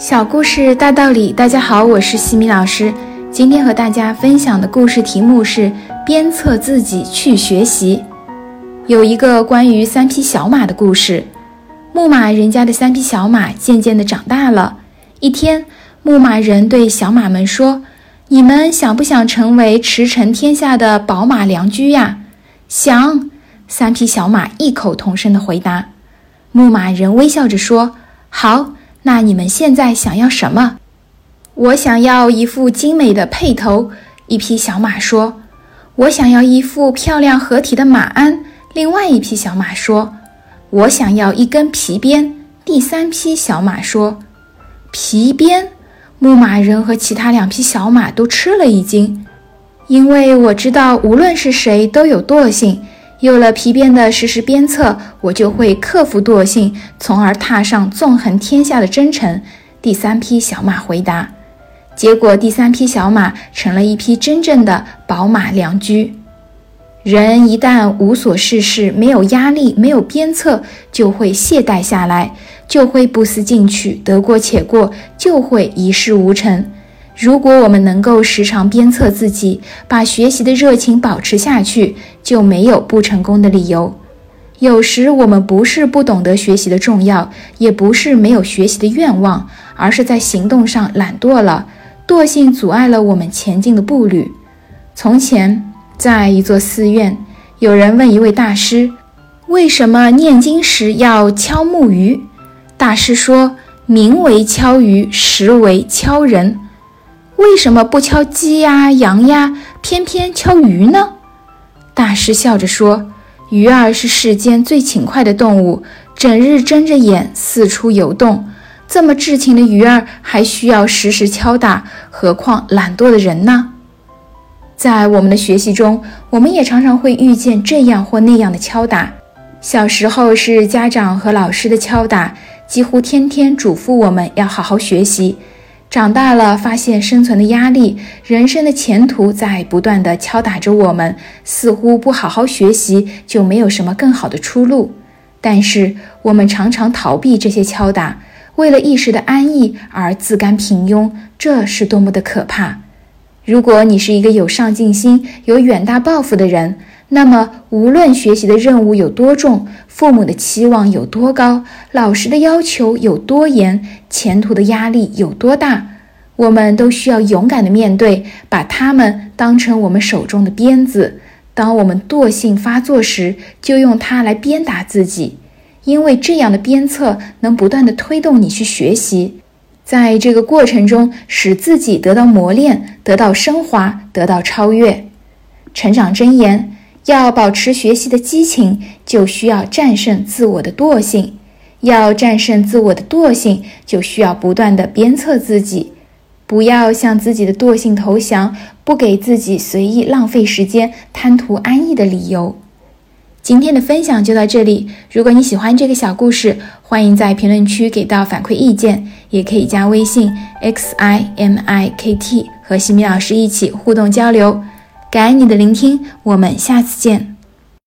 小故事大道理，大家好，我是西米老师。今天和大家分享的故事题目是鞭策自己去学习。有一个关于三匹小马的故事。牧马人家的三匹小马渐渐地长大了。一天，牧马人对小马们说：“你们想不想成为驰骋天下的宝马良驹呀？”“想。”三匹小马异口同声地回答。牧马人微笑着说：“好。”那你们现在想要什么？我想要一副精美的辔头。一匹小马说：“我想要一副漂亮合体的马鞍。”另外一匹小马说：“我想要一根皮鞭。”第三匹小马说：“皮鞭。”牧马人和其他两匹小马都吃了一惊，因为我知道，无论是谁都有惰性。有了皮鞭的实时鞭策，我就会克服惰性，从而踏上纵横天下的征程。第三匹小马回答。结果，第三匹小马成了一匹真正的宝马良驹。人一旦无所事事，没有压力，没有鞭策，就会懈怠下来，就会不思进取，得过且过，就会一事无成。如果我们能够时常鞭策自己，把学习的热情保持下去，就没有不成功的理由。有时我们不是不懂得学习的重要，也不是没有学习的愿望，而是在行动上懒惰了，惰性阻碍了我们前进的步履。从前，在一座寺院，有人问一位大师：“为什么念经时要敲木鱼？”大师说：“名为敲鱼，实为敲人。”为什么不敲鸡呀、羊呀，偏偏敲鱼呢？大师笑着说：“鱼儿是世间最勤快的动物，整日睁着眼四处游动。这么至勤的鱼儿，还需要时时敲打，何况懒惰的人呢？”在我们的学习中，我们也常常会遇见这样或那样的敲打。小时候是家长和老师的敲打，几乎天天嘱咐我们要好好学习。长大了，发现生存的压力、人生的前途在不断的敲打着我们，似乎不好好学习就没有什么更好的出路。但是我们常常逃避这些敲打，为了一时的安逸而自甘平庸，这是多么的可怕！如果你是一个有上进心、有远大抱负的人，那么，无论学习的任务有多重，父母的期望有多高，老师的要求有多严，前途的压力有多大，我们都需要勇敢的面对，把他们当成我们手中的鞭子。当我们惰性发作时，就用它来鞭打自己，因为这样的鞭策能不断的推动你去学习，在这个过程中，使自己得到磨练，得到升华，得到超越。成长箴言。要保持学习的激情，就需要战胜自我的惰性；要战胜自我的惰性，就需要不断的鞭策自己，不要向自己的惰性投降，不给自己随意浪费时间、贪图安逸的理由。今天的分享就到这里。如果你喜欢这个小故事，欢迎在评论区给到反馈意见，也可以加微信 x i m i k t 和西米老师一起互动交流。感恩你的聆听，我们下次见。